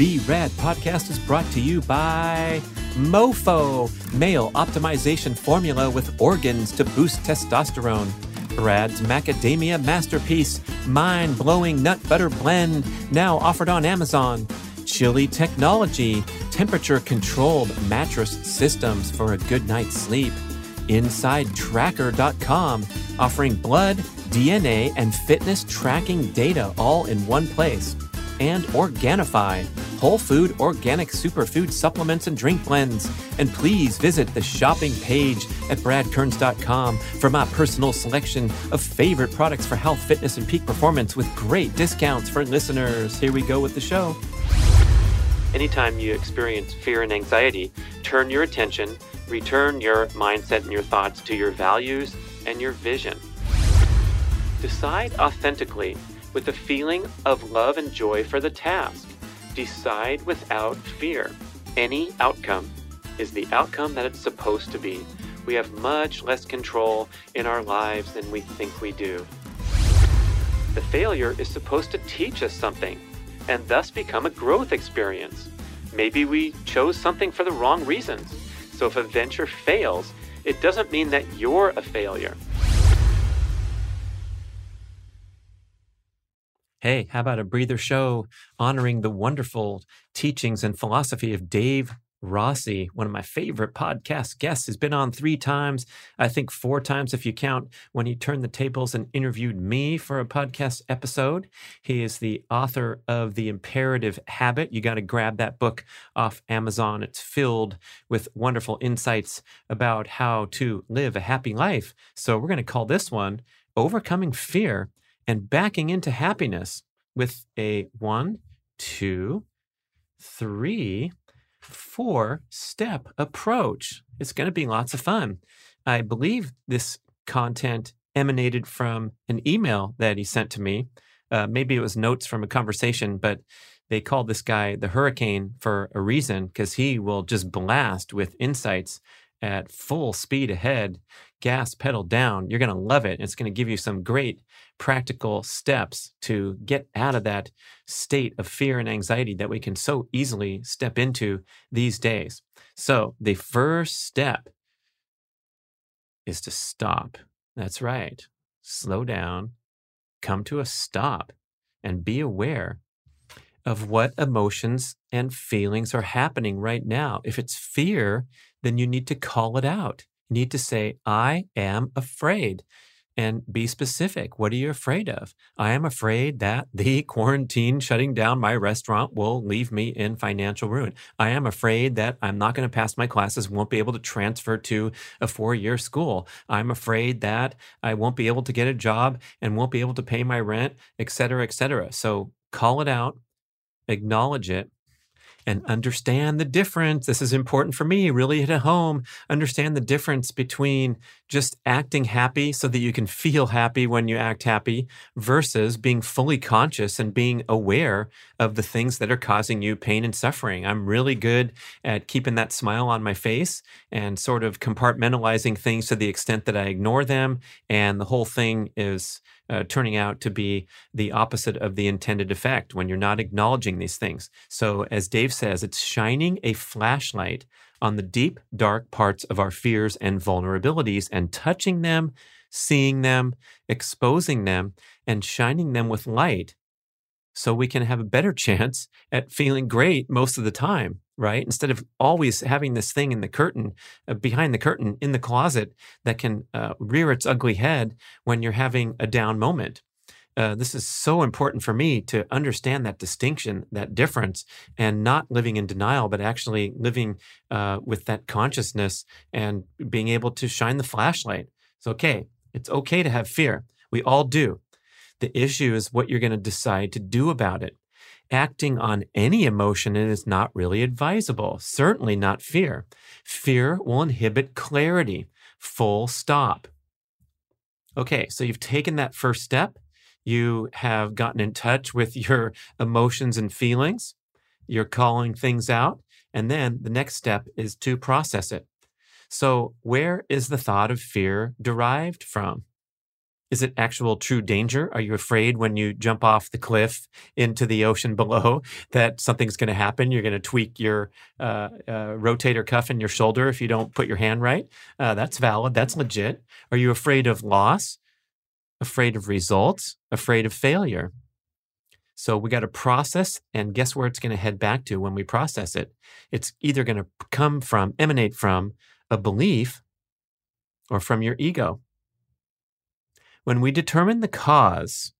Be Rad podcast is brought to you by MoFo, male optimization formula with organs to boost testosterone. Brad's macadamia masterpiece, mind blowing nut butter blend, now offered on Amazon. Chili Technology, temperature controlled mattress systems for a good night's sleep. InsideTracker.com, offering blood, DNA, and fitness tracking data all in one place. And Organifi, whole food organic superfood supplements and drink blends. And please visit the shopping page at bradkearns.com for my personal selection of favorite products for health, fitness, and peak performance with great discounts for listeners. Here we go with the show. Anytime you experience fear and anxiety, turn your attention, return your mindset and your thoughts to your values and your vision. Decide authentically with a feeling of love and joy for the task. Decide without fear. Any outcome is the outcome that it's supposed to be. We have much less control in our lives than we think we do. The failure is supposed to teach us something and thus become a growth experience. Maybe we chose something for the wrong reasons. So if a venture fails, it doesn't mean that you're a failure. Hey, how about a breather show honoring the wonderful teachings and philosophy of Dave Rossi, one of my favorite podcast guests, He's been on three times, I think four times if you count when he turned the tables and interviewed me for a podcast episode. He is the author of The Imperative Habit. You got to grab that book off Amazon. It's filled with wonderful insights about how to live a happy life. So we're going to call this one Overcoming Fear and backing into happiness with a one, two, three, four step approach. It's going to be lots of fun. I believe this content emanated from an email that he sent to me. Uh, maybe it was notes from a conversation, but they called this guy the hurricane for a reason because he will just blast with insights at full speed ahead, gas pedal down. You're going to love it. It's going to give you some great practical steps to get out of that state of fear and anxiety that we can so easily step into these days. So, the first step is to stop. That's right. Slow down, come to a stop, and be aware of what emotions and feelings are happening right now. If it's fear, then you need to call it out. You need to say, I am afraid and be specific. What are you afraid of? I am afraid that the quarantine shutting down my restaurant will leave me in financial ruin. I am afraid that I'm not going to pass my classes, won't be able to transfer to a four year school. I'm afraid that I won't be able to get a job and won't be able to pay my rent, et cetera, et cetera. So call it out, acknowledge it, and understand the difference. This is important for me, really hit home. Understand the difference between just acting happy so that you can feel happy when you act happy versus being fully conscious and being aware of the things that are causing you pain and suffering. I'm really good at keeping that smile on my face and sort of compartmentalizing things to the extent that I ignore them. And the whole thing is uh, turning out to be the opposite of the intended effect when you're not acknowledging these things. So, as Dave says, it's shining a flashlight on the deep, dark parts of our fears and vulnerabilities and touching them, seeing them, exposing them, and shining them with light so we can have a better chance at feeling great most of the time right? Instead of always having this thing in the curtain, uh, behind the curtain in the closet that can uh, rear its ugly head when you're having a down moment. Uh, this is so important for me to understand that distinction, that difference, and not living in denial, but actually living uh, with that consciousness and being able to shine the flashlight. It's okay. It's okay to have fear. We all do. The issue is what you're going to decide to do about it acting on any emotion is not really advisable, certainly not fear. Fear will inhibit clarity, full stop. Okay, so you've taken that first step. You have gotten in touch with your emotions and feelings. You're calling things out. And then the next step is to process it. So, where is the thought of fear derived from? Is it actual true danger? Are you afraid when you jump off the cliff into the ocean below that something's going to happen? You're going to tweak your uh, uh, rotator cuff in your shoulder if you don't put your hand right. Uh, that's valid. That's legit. Are you afraid of loss? Afraid of results? Afraid of failure? So we got to process, and guess where it's going to head back to when we process it? It's either going to come from, emanate from a belief or from your ego. When we determine the cause,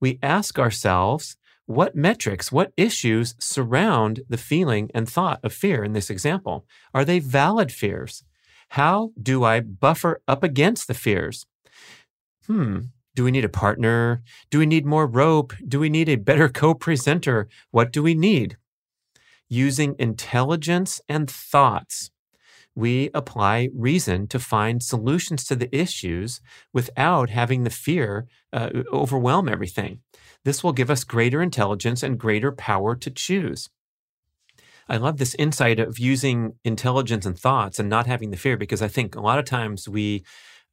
we ask ourselves what metrics, what issues surround the feeling and thought of fear in this example? Are they valid fears? How do I buffer up against the fears? Hmm, do we need a partner? Do we need more rope? Do we need a better co presenter? What do we need? Using intelligence and thoughts, we apply reason to find solutions to the issues without having the fear uh, overwhelm everything. This will give us greater intelligence and greater power to choose. I love this insight of using intelligence and thoughts and not having the fear because I think a lot of times we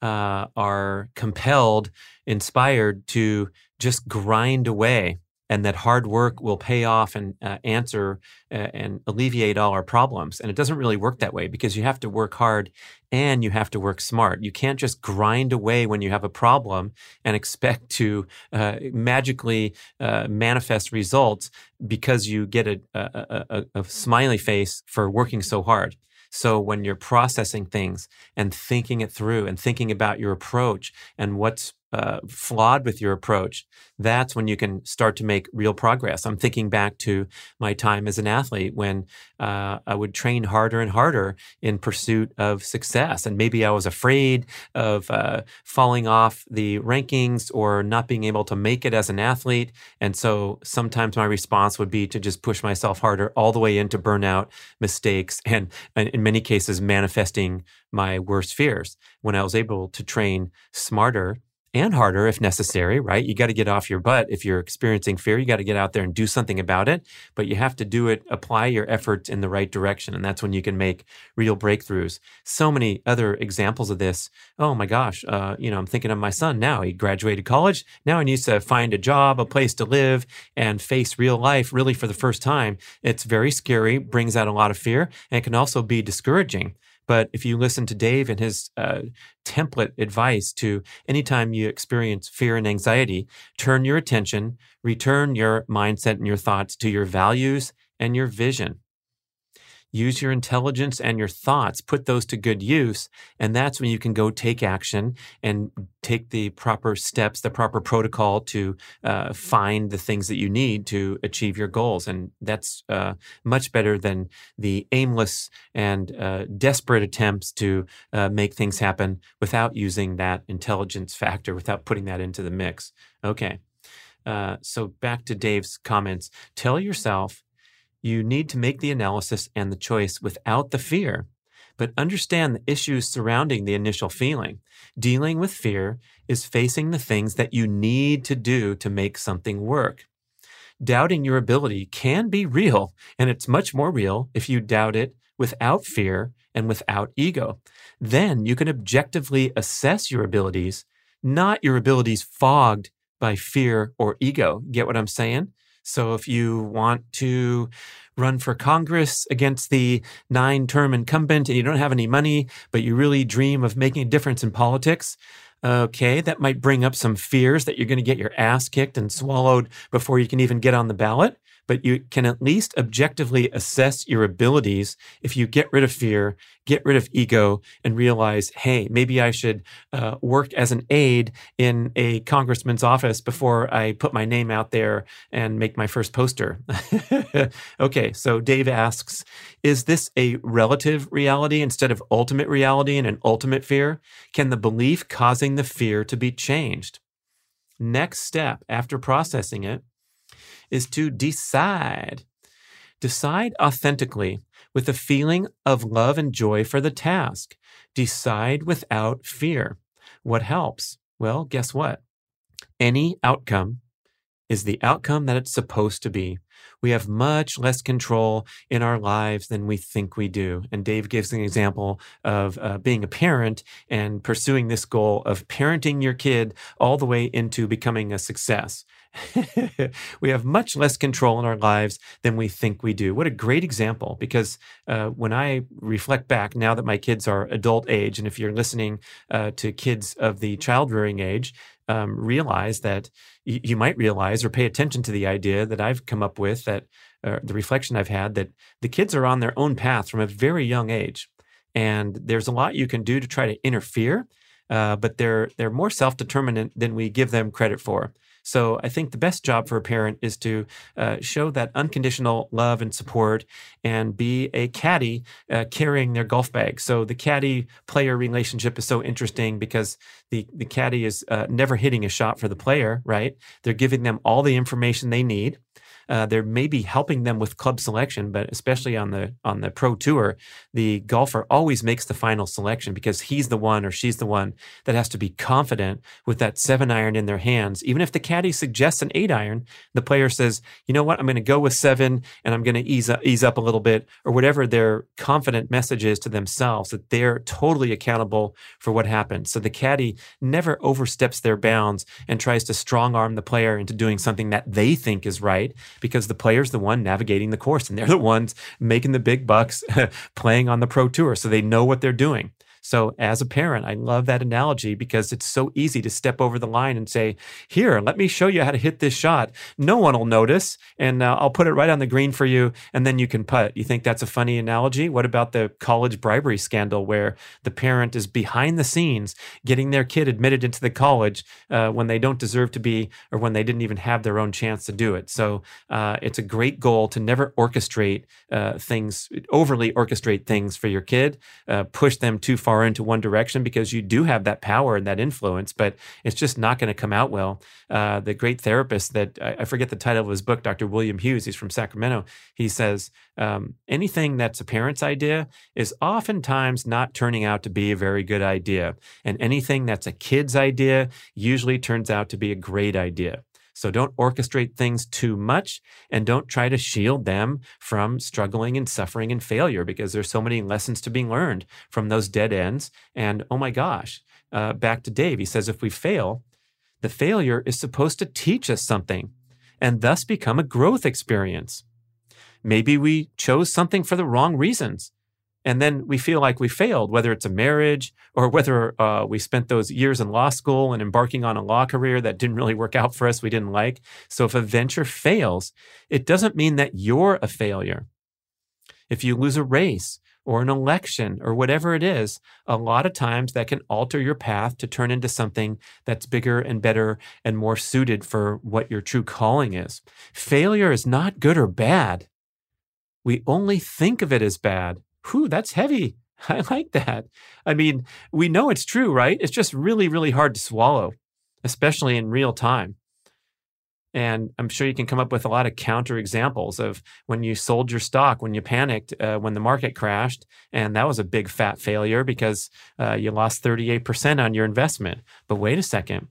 uh, are compelled, inspired to just grind away, and that hard work will pay off and uh, answer uh, and alleviate all our problems. And it doesn't really work that way because you have to work hard and you have to work smart. You can't just grind away when you have a problem and expect to uh, magically uh, manifest results because you get a, a, a, a smiley face for working so hard. So when you're processing things and thinking it through and thinking about your approach and what's uh, flawed with your approach, that's when you can start to make real progress. I'm thinking back to my time as an athlete when uh, I would train harder and harder in pursuit of success. And maybe I was afraid of uh, falling off the rankings or not being able to make it as an athlete. And so sometimes my response would be to just push myself harder all the way into burnout, mistakes, and, and in many cases, manifesting my worst fears. When I was able to train smarter, and harder if necessary, right? You got to get off your butt. If you're experiencing fear, you got to get out there and do something about it. But you have to do it, apply your efforts in the right direction. And that's when you can make real breakthroughs. So many other examples of this. Oh my gosh. Uh, you know, I'm thinking of my son now. He graduated college. Now he needs to find a job, a place to live, and face real life really for the first time. It's very scary, brings out a lot of fear, and it can also be discouraging. But if you listen to Dave and his uh, template advice to anytime you experience fear and anxiety, turn your attention, return your mindset and your thoughts to your values and your vision use your intelligence and your thoughts, put those to good use. And that's when you can go take action and take the proper steps, the proper protocol to uh, find the things that you need to achieve your goals. And that's uh, much better than the aimless and uh, desperate attempts to uh, make things happen without using that intelligence factor, without putting that into the mix. Okay. Uh, so back to Dave's comments. Tell yourself you need to make the analysis and the choice without the fear, but understand the issues surrounding the initial feeling. Dealing with fear is facing the things that you need to do to make something work. Doubting your ability can be real, and it's much more real if you doubt it without fear and without ego. Then you can objectively assess your abilities, not your abilities fogged by fear or ego. Get what I'm saying? So if you want to run for Congress against the nine term incumbent and you don't have any money, but you really dream of making a difference in politics, okay, that might bring up some fears that you're going to get your ass kicked and swallowed before you can even get on the ballot but you can at least objectively assess your abilities if you get rid of fear, get rid of ego, and realize, hey, maybe I should uh, work as an aide in a congressman's office before I put my name out there and make my first poster. okay, so Dave asks, is this a relative reality instead of ultimate reality and an ultimate fear? Can the belief causing the fear to be changed? Next step after processing it is to decide. Decide authentically with a feeling of love and joy for the task. Decide without fear. What helps? Well, guess what? Any outcome is the outcome that it's supposed to be. We have much less control in our lives than we think we do. And Dave gives an example of uh, being a parent and pursuing this goal of parenting your kid all the way into becoming a success. we have much less control in our lives than we think we do. What a great example! Because uh, when I reflect back, now that my kids are adult age, and if you're listening uh, to kids of the child rearing age, um, realize that y- you might realize or pay attention to the idea that I've come up with that uh, the reflection I've had that the kids are on their own path from a very young age. And there's a lot you can do to try to interfere, uh, but they're they're more self-determinant than we give them credit for. So I think the best job for a parent is to uh, show that unconditional love and support and be a caddy uh, carrying their golf bag. So the caddy player relationship is so interesting because the, the caddy is uh, never hitting a shot for the player, right? They're giving them all the information they need. Uh, they're maybe helping them with club selection, but especially on the on the pro tour, the golfer always makes the final selection because he's the one or she's the one that has to be confident with that seven iron in their hands. Even if the caddy suggests an eight iron, the player says, "You know what? I'm going to go with seven, and I'm going to ease up, ease up a little bit," or whatever their confident message is to themselves that they're totally accountable for what happened. So the caddy never oversteps their bounds and tries to strong arm the player into doing something that they think is right because the player's the one navigating the course and they're the ones making the big bucks playing on the pro tour. So they know what they're doing. So, as a parent, I love that analogy because it's so easy to step over the line and say, Here, let me show you how to hit this shot. No one will notice, and uh, I'll put it right on the green for you, and then you can putt. You think that's a funny analogy? What about the college bribery scandal where the parent is behind the scenes getting their kid admitted into the college uh, when they don't deserve to be or when they didn't even have their own chance to do it? So, uh, it's a great goal to never orchestrate uh, things, overly orchestrate things for your kid, uh, push them too far far into one direction because you do have that power and that influence, but it's just not going to come out well. Uh, the great therapist that I, I, forget the title of his book, Dr. William Hughes, he's from Sacramento. He says um, anything that's a parent's idea is oftentimes not turning out to be a very good idea, and anything that's a kid's idea usually turns out to be a great idea. So don't orchestrate things too much and don't try to shield them from struggling and suffering and failure because there's so many lessons to be learned from those dead ends. And oh my gosh, uh, back to Dave, he says if we fail, the failure is supposed to teach us something and thus become a growth experience. Maybe we chose something for the wrong reasons and then we feel like we failed, whether it's a marriage or whether uh, we spent those years in law school and embarking on a law career that didn't really work out for us, we didn't like. So if a venture fails, it doesn't mean that you're a failure. If you lose a race or an election or whatever it is, a lot of times that can alter your path to turn into something that's bigger and better and more suited for what your true calling is. Failure is not good or bad. We only think of it as bad whew, that's heavy. I like that. I mean, we know it's true, right? It's just really, really hard to swallow, especially in real time. And I'm sure you can come up with a lot of counter examples of when you sold your stock, when you panicked, uh, when the market crashed, and that was a big fat failure because uh, you lost 38% on your investment. But wait a second.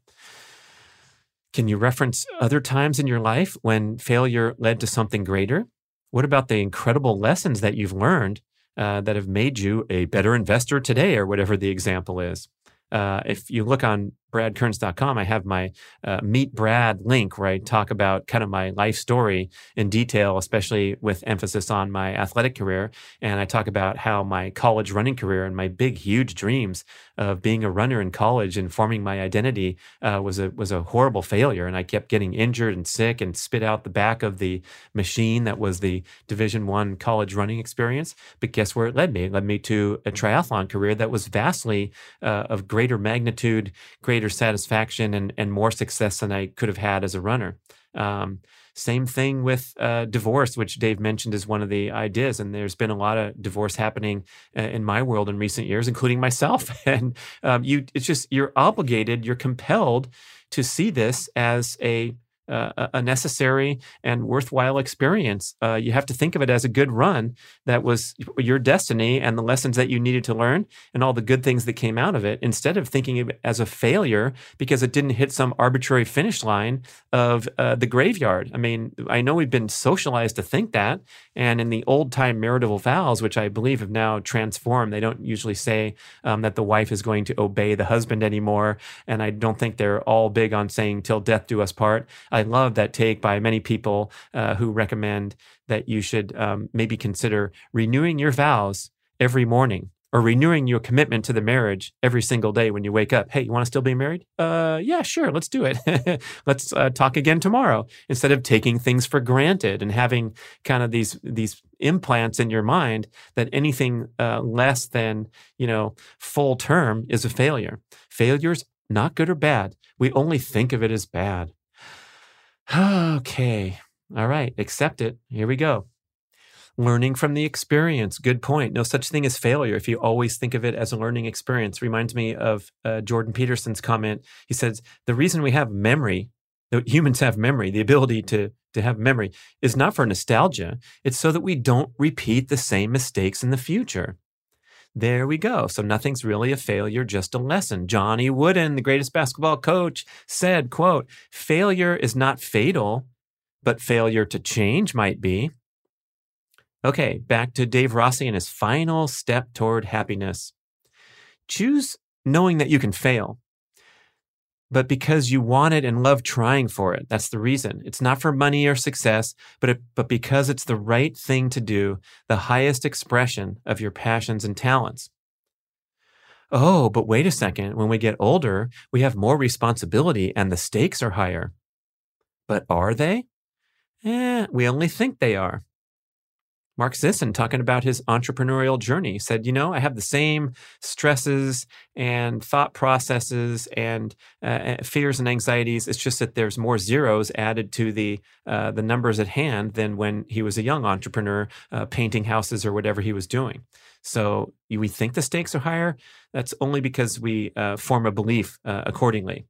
Can you reference other times in your life when failure led to something greater? What about the incredible lessons that you've learned uh, that have made you a better investor today, or whatever the example is. Uh, if you look on bradkearns.com, I have my uh, Meet Brad link where I talk about kind of my life story in detail, especially with emphasis on my athletic career. And I talk about how my college running career and my big, huge dreams of being a runner in college and forming my identity uh, was a was a horrible failure. And I kept getting injured and sick and spit out the back of the machine that was the Division One college running experience. But guess where it led me? It led me to a triathlon career that was vastly uh, of greater magnitude, greater greater satisfaction and, and more success than I could have had as a runner. Um, same thing with uh, divorce, which Dave mentioned is one of the ideas. And there's been a lot of divorce happening uh, in my world in recent years, including myself. And um, you, it's just you're obligated, you're compelled to see this as a uh, a necessary and worthwhile experience. Uh, you have to think of it as a good run that was your destiny and the lessons that you needed to learn and all the good things that came out of it, instead of thinking of it as a failure because it didn't hit some arbitrary finish line of uh, the graveyard. I mean, I know we've been socialized to think that, and in the old time marital vows, which I believe have now transformed, they don't usually say um, that the wife is going to obey the husband anymore, and I don't think they're all big on saying "till death do us part." Love that take by many people uh, who recommend that you should um, maybe consider renewing your vows every morning or renewing your commitment to the marriage every single day when you wake up. Hey, you want to still be married? Uh, yeah, sure, let's do it. let's uh, talk again tomorrow. Instead of taking things for granted and having kind of these these implants in your mind that anything uh, less than you know full term is a failure. Failure's not good or bad. We only think of it as bad. Okay, all right, accept it. Here we go learning from the experience. Good point. No such thing as failure if you always think of it as a learning experience. Reminds me of uh, Jordan Peterson's comment. He says, The reason we have memory, that humans have memory, the ability to, to have memory, is not for nostalgia. It's so that we don't repeat the same mistakes in the future. There we go. So nothing's really a failure, just a lesson. Johnny Wooden, the greatest basketball coach, said, quote, failure is not fatal, but failure to change might be. Okay, back to Dave Rossi and his final step toward happiness. Choose knowing that you can fail, but because you want it and love trying for it. That's the reason. It's not for money or success, but, it, but because it's the right thing to do, the highest expression of your passions and talents. Oh, but wait a second. When we get older, we have more responsibility and the stakes are higher. But are they? Eh, we only think they are. Mark Sisson, talking about his entrepreneurial journey, said, You know, I have the same stresses and thought processes and uh, fears and anxieties. It's just that there's more zeros added to the, uh, the numbers at hand than when he was a young entrepreneur uh, painting houses or whatever he was doing. So we think the stakes are higher. That's only because we uh, form a belief uh, accordingly.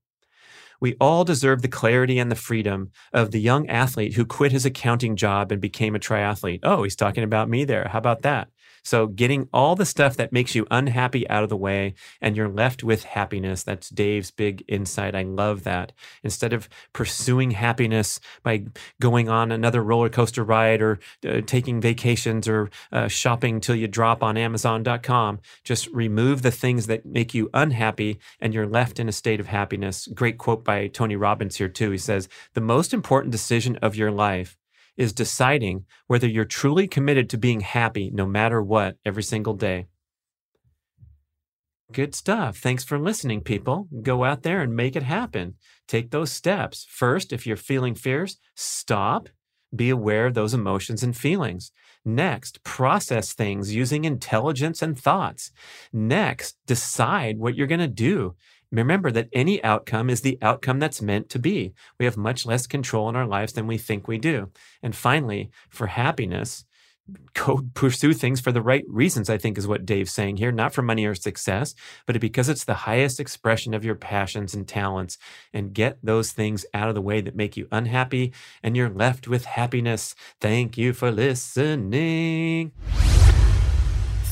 We all deserve the clarity and the freedom of the young athlete who quit his accounting job and became a triathlete. Oh, he's talking about me there. How about that? So, getting all the stuff that makes you unhappy out of the way, and you're left with happiness. That's Dave's big insight. I love that. Instead of pursuing happiness by going on another roller coaster ride or uh, taking vacations or uh, shopping till you drop on Amazon.com, just remove the things that make you unhappy, and you're left in a state of happiness. Great quote by Tony Robbins here, too. He says, The most important decision of your life is deciding whether you're truly committed to being happy no matter what every single day. Good stuff. Thanks for listening, people. Go out there and make it happen. Take those steps. First, if you're feeling fears, stop. Be aware of those emotions and feelings. Next, process things using intelligence and thoughts. Next, decide what you're going to do. Remember that any outcome is the outcome that's meant to be. We have much less control in our lives than we think we do. And finally, for happiness, go pursue things for the right reasons, I think is what Dave's saying here, not for money or success, but because it's the highest expression of your passions and talents. And get those things out of the way that make you unhappy, and you're left with happiness. Thank you for listening.